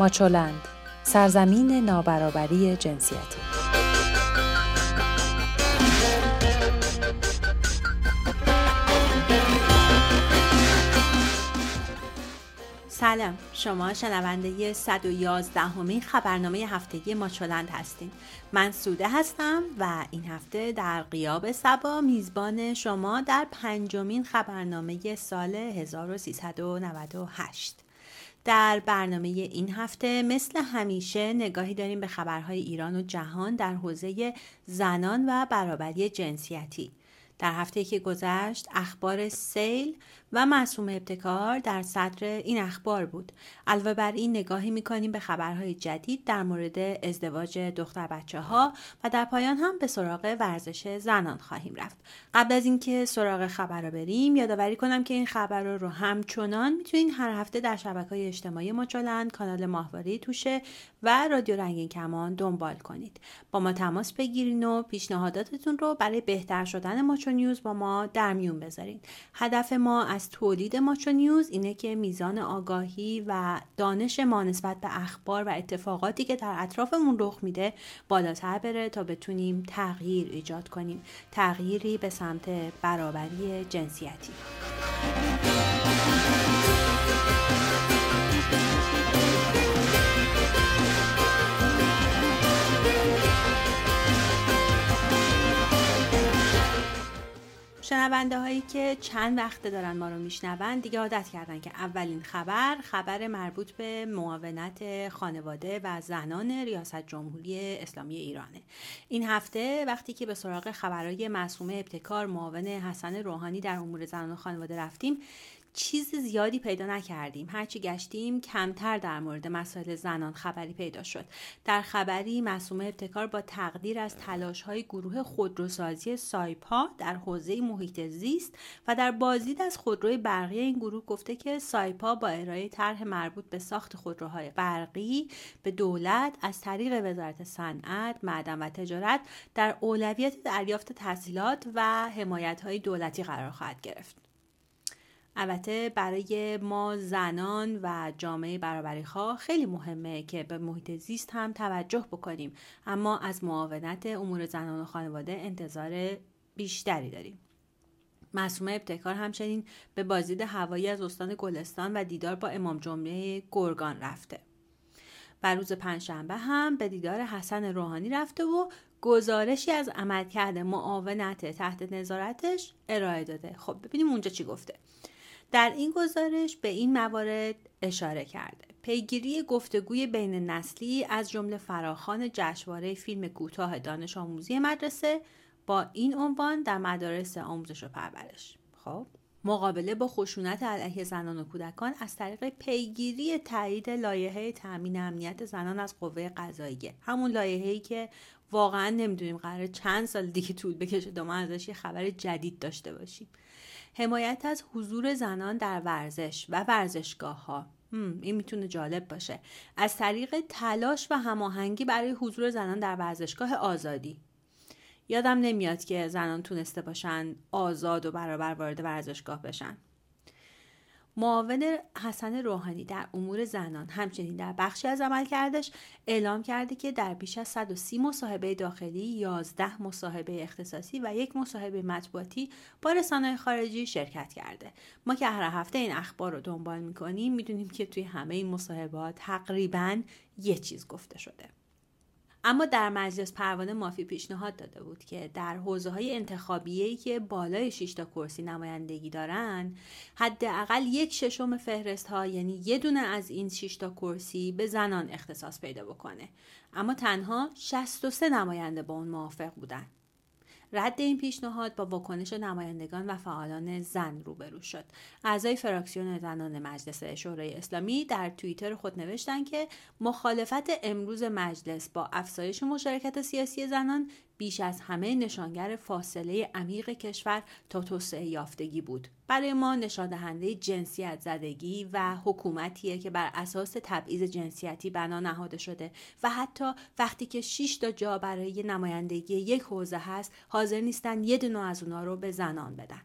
ماچولند سرزمین نابرابری جنسیتی. سلام شما شنونده 111 همین خبرنامه هفتگی ماچولند هستین. من سوده هستم و این هفته در قیاب سبا میزبان شما در پنجمین خبرنامه سال 1398 در برنامه این هفته مثل همیشه نگاهی داریم به خبرهای ایران و جهان در حوزه زنان و برابری جنسیتی. در هفته که گذشت اخبار سیل و معصوم ابتکار در صدر این اخبار بود. علاوه بر این نگاهی می‌کنیم به خبرهای جدید در مورد ازدواج دختر بچه ها و در پایان هم به سراغ ورزش زنان خواهیم رفت. قبل از اینکه سراغ خبر رو بریم یادآوری کنم که این خبر رو همچنان می‌تونید هر هفته در شبکه های اجتماعی ماچولند کانال ماهواره توشه و رادیو رنگین کمان دنبال کنید. با ما تماس بگیرین و پیشنهاداتتون رو برای بهتر شدن ماچو نیوز با ما در میون بذارین. هدف ما از تولید ماچو نیوز اینه که میزان آگاهی و دانش ما نسبت به اخبار و اتفاقاتی که در اطرافمون رخ میده بالاتر بره تا بتونیم تغییر ایجاد کنیم. تغییری به سمت برابری جنسیتی. شنونده هایی که چند وقته دارن ما رو میشنون دیگه عادت کردن که اولین خبر خبر مربوط به معاونت خانواده و زنان ریاست جمهوری اسلامی ایرانه. این هفته وقتی که به سراغ خبرهای معصومه ابتکار معاون حسن روحانی در امور زنان و خانواده رفتیم چیز زیادی پیدا نکردیم. هرچی گشتیم کمتر در مورد مسائل زنان خبری پیدا شد. در خبری مسومه ابتکار با تقدیر از تلاش های گروه خودروسازی سایپا در حوزه محیط زیست و در بازدید از خودروی برقی این گروه گفته که سایپا با ارائه طرح مربوط به ساخت خودروهای برقی به دولت از طریق وزارت صنعت معدن و تجارت در اولویت دریافت تحصیلات و حمایت های دولتی قرار خواهد گرفت. البته برای ما زنان و جامعه برابری خواه خیلی مهمه که به محیط زیست هم توجه بکنیم. اما از معاونت امور زنان و خانواده انتظار بیشتری داریم. معصومه ابتکار همچنین به بازدید هوایی از استان گلستان و دیدار با امام جمعه گرگان رفته. و روز پنجشنبه هم به دیدار حسن روحانی رفته و گزارشی از عملکرد معاونت تحت نظارتش ارائه داده. خب ببینیم اونجا چی گفته. در این گزارش به این موارد اشاره کرده. پیگیری گفتگوی بین نسلی از جمله فراخان جشنواره فیلم کوتاه دانش آموزی مدرسه با این عنوان در مدارس آموزش و پرورش. خب مقابله با خشونت علیه زنان و کودکان از طریق پیگیری تایید لایحه تامین امنیت زنان از قوه قضاییه. همون لایحه‌ای که واقعا نمی‌دونیم قرار چند سال دیگه طول بکشه تا ما ازش یه خبر جدید داشته باشیم. حمایت از حضور زنان در ورزش و ورزشگاه ها این می‌تونه جالب باشه. از طریق تلاش و هماهنگی برای حضور زنان در ورزشگاه آزادی. یادم نمیاد که زنان تونسته باشن آزاد و برابر وارد ورزشگاه بشن. معاون حسن روحانی در امور زنان. همچنین در بخشی از عمل کردش اعلام کرده که در بیش از 130 مصاحبه داخلی 11 مصاحبه اختصاصی و یک مصاحبه مطبوعاتی با رسانه خارجی شرکت کرده. ما که هر هفته این اخبار رو دنبال می‌کنیم می‌دونیم که توی همه این مصاحبات تقریبا یه چیز گفته شده. اما در مجلس پروانه مافی پیشنهاد داده بود که در حوزه های انتخابی که بالای 6 تا کرسی نمایندگی دارن حداقل یک ششم فهرست ها یعنی یه دونه از این 6 تا کرسی به زنان اختصاص پیدا بکنه. اما تنها 63 نماینده با اون موافق بودن. رد این پیشنهاد با واکنش نمایندگان و فعالان زن روبرو شد. اعضای فراکسیون زنان مجلس شورای اسلامی در توییتر خود نوشتند که مخالفت امروز مجلس با افزایش مشارکت سیاسی زنان بیش از همه نشانگر فاصله عمیق کشور تا توسعه یافتگی بود. برای ما نشان دهنده جنسیت زدگی و حکومتیه که بر اساس تبعیض جنسیتی بنا نهاده شده و حتی وقتی که 6 تا جا برای نمایندگی یک حوزه هست حاضر نیستن یه دونه از اونا رو به زنان بدن.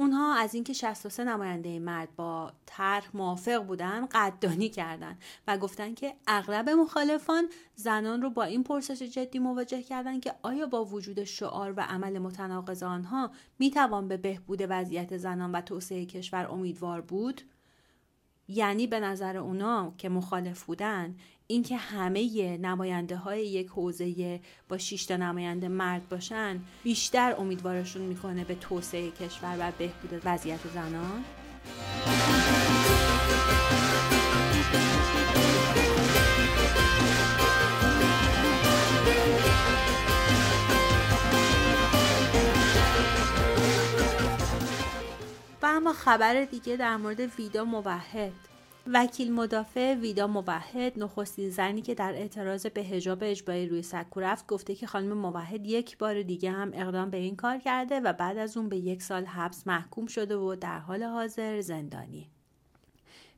اونها از اینکه 63 نماینده مرد با طرح موافق بودن قدردانی کردند و گفتن که اغلب مخالفان زنان رو با این پرسش جدی مواجه کردند که آیا با وجود شعار و عمل متناقض آنها می‌توان به بهبود وضعیت زنان و توسعه کشور امیدوار بود؟ یعنی به نظر اونا که مخالف بودن اینکه همه نماینده های یک حوزه با 6 تا نماینده مرد باشن بیشتر امیدوارشون می‌کنه به توسعه کشور و بهبود وضعیت زنان. و اما خبر دیگه در مورد ویدا موحد. وکیل مدافع ویدا موحد نخستین زنی که در اعتراض به حجاب اجباری روی سکو رفت گفته که خانم موحد یک بار دیگه هم اقدام به این کار کرده و بعد از اون به یک سال حبس محکوم شده و در حال حاضر زندانی.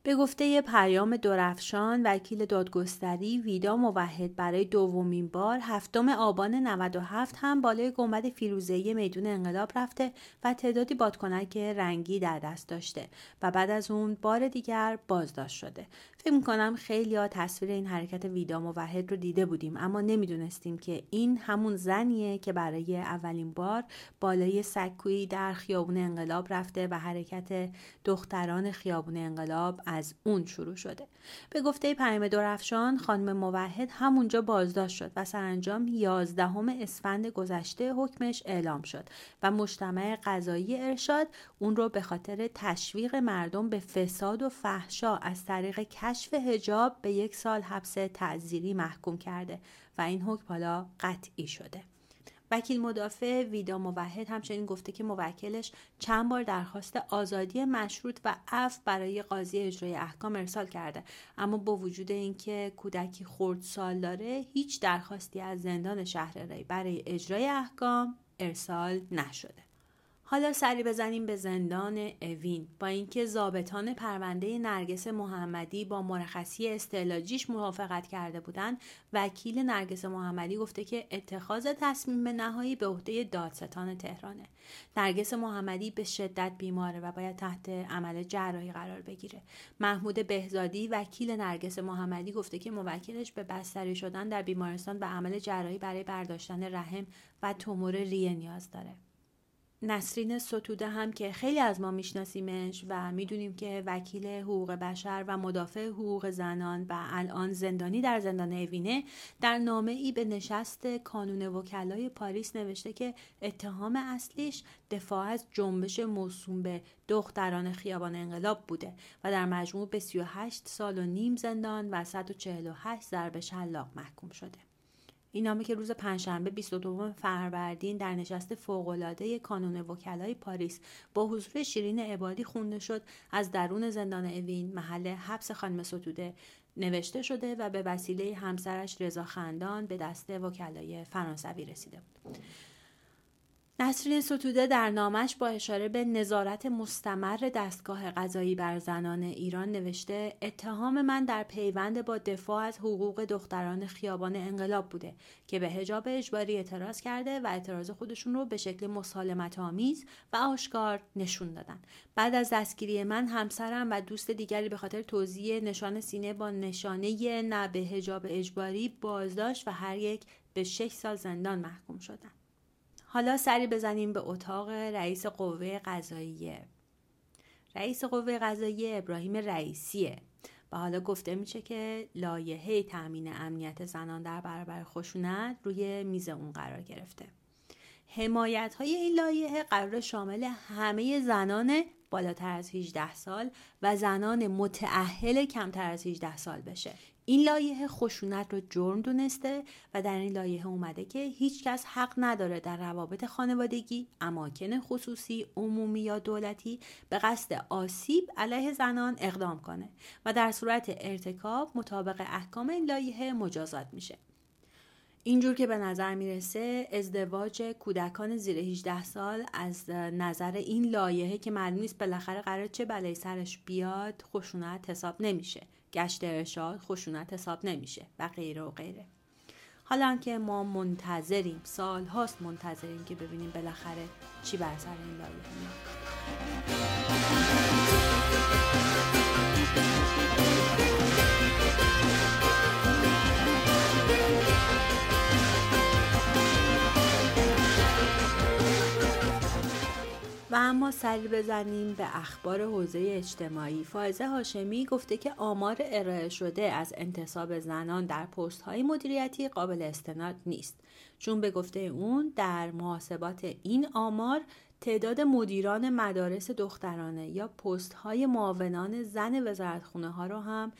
به گفته پیام درفشان وکیل دادگستری ویدا موحد برای دومین بار هفتم آبان 97 هم بالای گنبد فیروزه‌ای میدون انقلاب رفته و تعدادی بادکنک رنگی در دست داشته و بعد از اون بار دیگر بازداشت شده. فکر می‌کنم خیلی ها تصویر این حرکت ویدا موحد رو دیده بودیم اما نمی‌دونستیم که این همون زنیه که برای اولین بار بالای سکویی در خیابون انقلاب رفته و حرکت دختران خیابون انقلاب از اون شروع شده. به گفته پیام درفشان خانم موحد همونجا بازداشت شد و سرانجام 11 اسفند گذشته حکمش اعلام شد و مجتمع قضایی ارشاد اون رو به خاطر تشویق مردم به فساد و فحشا از طریق کشف هجاب به یک سال حبس تعذیری محکوم کرده و این حکم حالا قطعی شده. وکیل مدافع ویدا موحد همچنین گفته که موکلش چند بار درخواست آزادی مشروط و عفو برای قاضی اجرای احکام ارسال کرده. اما با وجود اینکه کودکی سال داره هیچ درخواستی از زندان شهر ری برای اجرای احکام ارسال نشده. حالا سری بزنیم به زندان اوین با اینکه ضابطان پرونده نرگس محمدی با مرخصی استعلاجیش موافقت کرده بودند. وکیل نرگس محمدی گفته که اتخاذ تصمیم نهایی به عهده دادستان تهرانه. نرگس محمدی به شدت بیماره و باید تحت عمل جراحی قرار بگیره. محمود بهزادی وکیل نرگس محمدی گفته که موکلش به بستری شدن در بیمارستان و عمل جراحی برای برداشتن رحم و تومور ریه نیاز داره. نسرین ستوده هم که خیلی از ما میشناسیمش و می‌دونیم که وکیل حقوق بشر و مدافع حقوق زنان و الان زندانی در زندان اوینه در نامه ای به نشست کانون وکلای پاریس نوشته که اتهام اصلیش دفاع از جنبش موسوم به دختران خیابان انقلاب بوده و در مجموع به 38 سال و نیم زندان و 148 ضرب شلاق محکوم شده. این نامه که روز پنجشنبه 22 فروردین در نشست فوقالعاده کانون وکلای پاریس با حضور شیرین عبادی خونده شد از درون زندان اوین محل حبس خانم ستوده نوشته شده و به وسیله همسرش رضا خندان به دست وکلای فرانسوی رسیده بود. نسرین ستوده در نامش با اشاره به نظارت مستمر دستگاه قضایی بر زنان ایران نوشته اتهام من در پیوند با دفاع از حقوق دختران خیابان انقلاب بوده که به هجاب اجباری اعتراض کرده و اعتراض خودشون رو به شکل مسالمت آمیز و آشکار نشون دادن. بعد از دستگیری من همسرم و دوست دیگری به خاطر توضیح نشان سینه با نشانه نه به هجاب اجباری بازداشت و هر یک به 6 سال زندان محکوم شدند حالا سری بزنیم به اتاق رئیس قوه قضاییه. رئیس قوه قضاییه ابراهیم رئیسیه. و حالا گفته میشه که لایحه تامین امنیت زنان در برابر خشونت روی میز اون قرار گرفته. حمایت های این لایحه قرار شامل همه زنان بالاتر از 18 سال و زنان متعهل کمتر از 18 سال بشه این لایحه خشونت رو جرم دونسته و در این لایحه اومده که هیچکس حق نداره در روابط خانوادگی، اماکن خصوصی، عمومی یا دولتی به قصد آسیب علیه زنان اقدام کنه و در صورت ارتکاب مطابق احکام این لایحه مجازات میشه. اینجور که به نظر می‌رسه ازدواج کودکان زیر 18 سال از نظر این لایحه که معلوم نیست بالاخره قرار چه بلایی سرش بیاد خشونت حساب نمیشه. گشت ارشاد خشونت حساب نمیشه و غیره و غیره. حالا که ما منتظریم سال هاست منتظریم که ببینیم بالاخره چی بر سر این لایه و اما سری بزنیم به اخبار حوزه اجتماعی فائزه هاشمی گفته که آمار ارائه شده از انتصاب زنان در پست های مدیریتی قابل استناد نیست چون به گفته اون در محاسبات این آمار تعداد مدیران مدارس دخترانه یا پست های معاونان زن وزارتخونه ها رو هم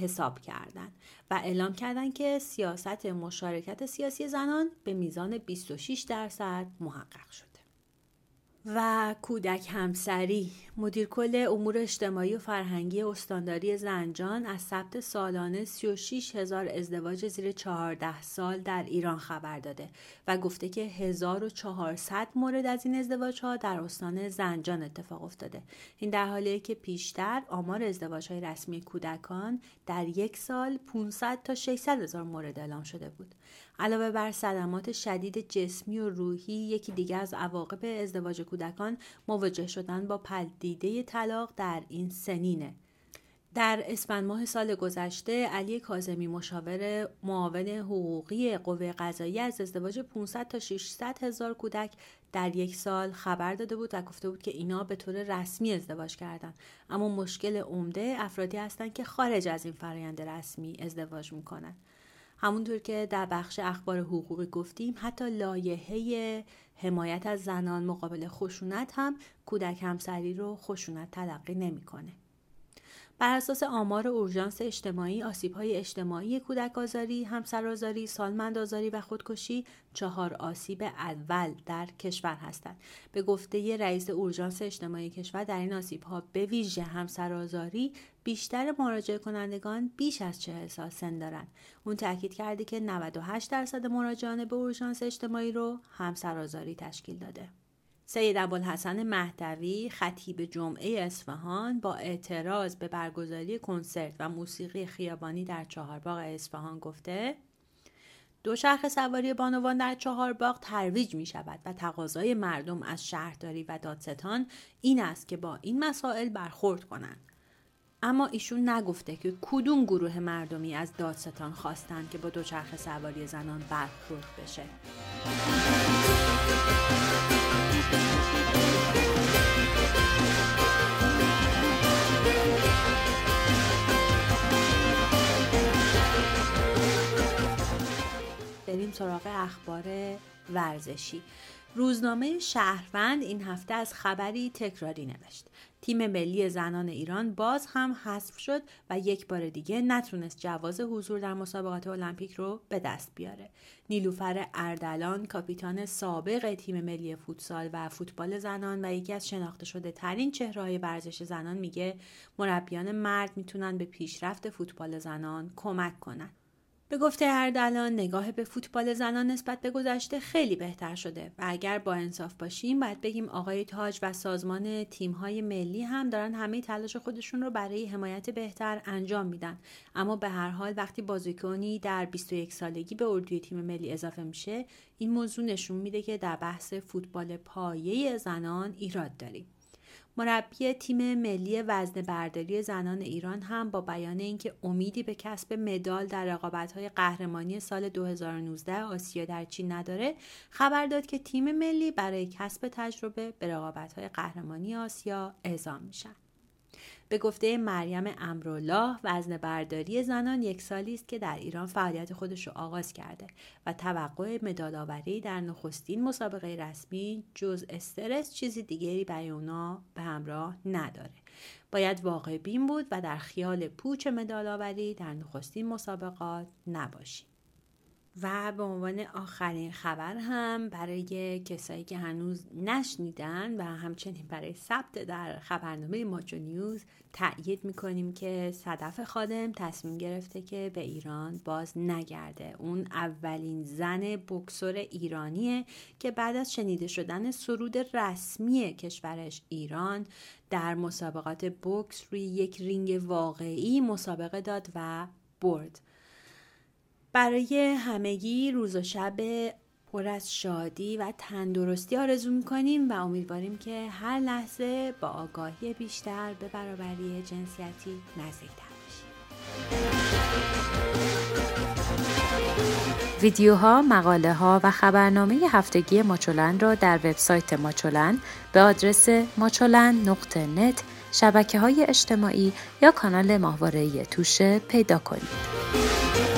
حساب کردن و اعلام کردن که سیاست مشارکت سیاسی زنان به میزان 26 درصد محقق شد. و کودک همسری. مدیر کل امور اجتماعی و فرهنگی استانداری زنجان از ثبت سالانه 36 هزار ازدواج زیر 14 سال در ایران خبر داده و گفته که 1400 مورد از این ازدواج ها در استان زنجان اتفاق افتاده. این در حالیه که پیشتر آمار ازدواج های رسمی کودکان در یک سال 500 تا 600 هزار مورد اعلام شده بود. علاوه بر صدمات شدید جسمی و روحی یکی دیگه از عواقب ازدواج کودکان مواجه شدن با پدیده طلاق در این سنینه. در اسفند ماه سال گذشته علی کاظمی مشاور معاون حقوقی قوه قضایی از ازدواج 500 تا 600 هزار کودک در یک سال خبر داده بود و گفته بود که اینا به طور رسمی ازدواج کردن. اما مشکل عمده افرادی هستند که خارج از این فرایند رسمی ازدواج می‌کنن. همونطور که در بخش اخبار حقوقی گفتیم حتی لایحه حمایت از زنان مقابل خشونت هم کودک همسری رو خشونت تلقی نمی‌کنه. بر اساس آمار اورژانس اجتماعی های اجتماعی کودک آزاری، همسرآزاری، سالمندآزاری و خودکشی چهار آسیب اول در کشور هستند. به گفته رئیس اورژانس اجتماعی کشور در این ها به ویژه همسرآزاری بیشتر مراجعه کنندگان بیش از چه سال سن دارند. اون تاکید کرده که 98 درصد مراجعان به اورژانس اجتماعی رو همسرآزاری تشکیل داده. سید ابوالحسن مهدوی خطیب جمعه اصفهان با اعتراض به برگزاری کنسرت و موسیقی خیابانی در چهارباغ اصفهان گفته دو شرخ سواری بانوان در چهارباغ ترویج می شود و تقاضای مردم از شهرداری و دادستان این است که با این مسائل برخورد کنند. اما ایشون نگفته که کدوم گروه مردمی از دادستان خواستند که با دوچرخه سواری زنان برخورد بشه. بریم سراغ اخبار ورزشی. روزنامه شهروند این هفته از خبری تکراری نوشت. تیم ملی زنان ایران باز هم حذف شد و یک بار دیگه نتونست جواز حضور در مسابقات المپیک رو به دست بیاره. نیلوفر اردلان کاپیتان سابق تیم ملی فوتسال و فوتبال زنان و یکی از شناخته شده ترین چهرهای ورزش زنان میگه مربیان مرد می‌تونن به پیشرفت فوتبال زنان کمک کنن. به گفته اردلان نگاه به فوتبال زنان نسبت به گذشته خیلی بهتر شده و اگر با انصاف باشیم باید بگیم آقای تاج و سازمان تیم‌های ملی هم دارن همه تلاش خودشون رو برای حمایت بهتر انجام میدن. اما به هر حال وقتی بازیکنی در 21 سالگی به اردوی تیم ملی اضافه میشه این موضوع نشون میده که در بحث فوتبال پایه زنان ایراد داریم. مربی تیم ملی وزن برداری زنان ایران هم با بیان اینکه امیدی به کسب مدال در رقابت‌های قهرمانی سال 2019 آسیا در چین نداره خبر داد که تیم ملی برای کسب تجربه به رقابت‌های قهرمانی آسیا اعزام میشن. به گفته مریم امرالله وزن برداری زنان یک سالی است که در ایران فعالیت خودش رو آغاز کرده و توقع مدادآوری در نخستین مسابقه رسمی جز استرس چیزی دیگری برای اونا به همراه نداره. باید واقع بین بود و در خیال پوچ مدادآوری در نخستین مسابقات نباشیم. و به عنوان آخرین خبر هم برای کسایی که هنوز نشنیدن و همچنین برای ثبت در خبرنامه ماچو نیوز تأیید می‌کنیم که صدف خادم تصمیم گرفته که به ایران باز نگرده. اون اولین زن بکسور ایرانیه که بعد از شنیده شدن سرود رسمی کشورش ایران در مسابقات بوکس روی یک رینگ واقعی مسابقه داد و برد. برای همگی روز و شب پر از شادی و تندرستی آرزو می‌کنیم و امیدواریم که هر لحظه با آگاهی بیشتر به برابری جنسیتی نزدیکتر ویدیوها، مقاله ها و خبرنامه هفتگی ماچولن را در وبسایت ماچولن به آدرس ماچولن نقطه نت شبکه های اجتماعی یا کانال ماهواره توشه پیدا کنید.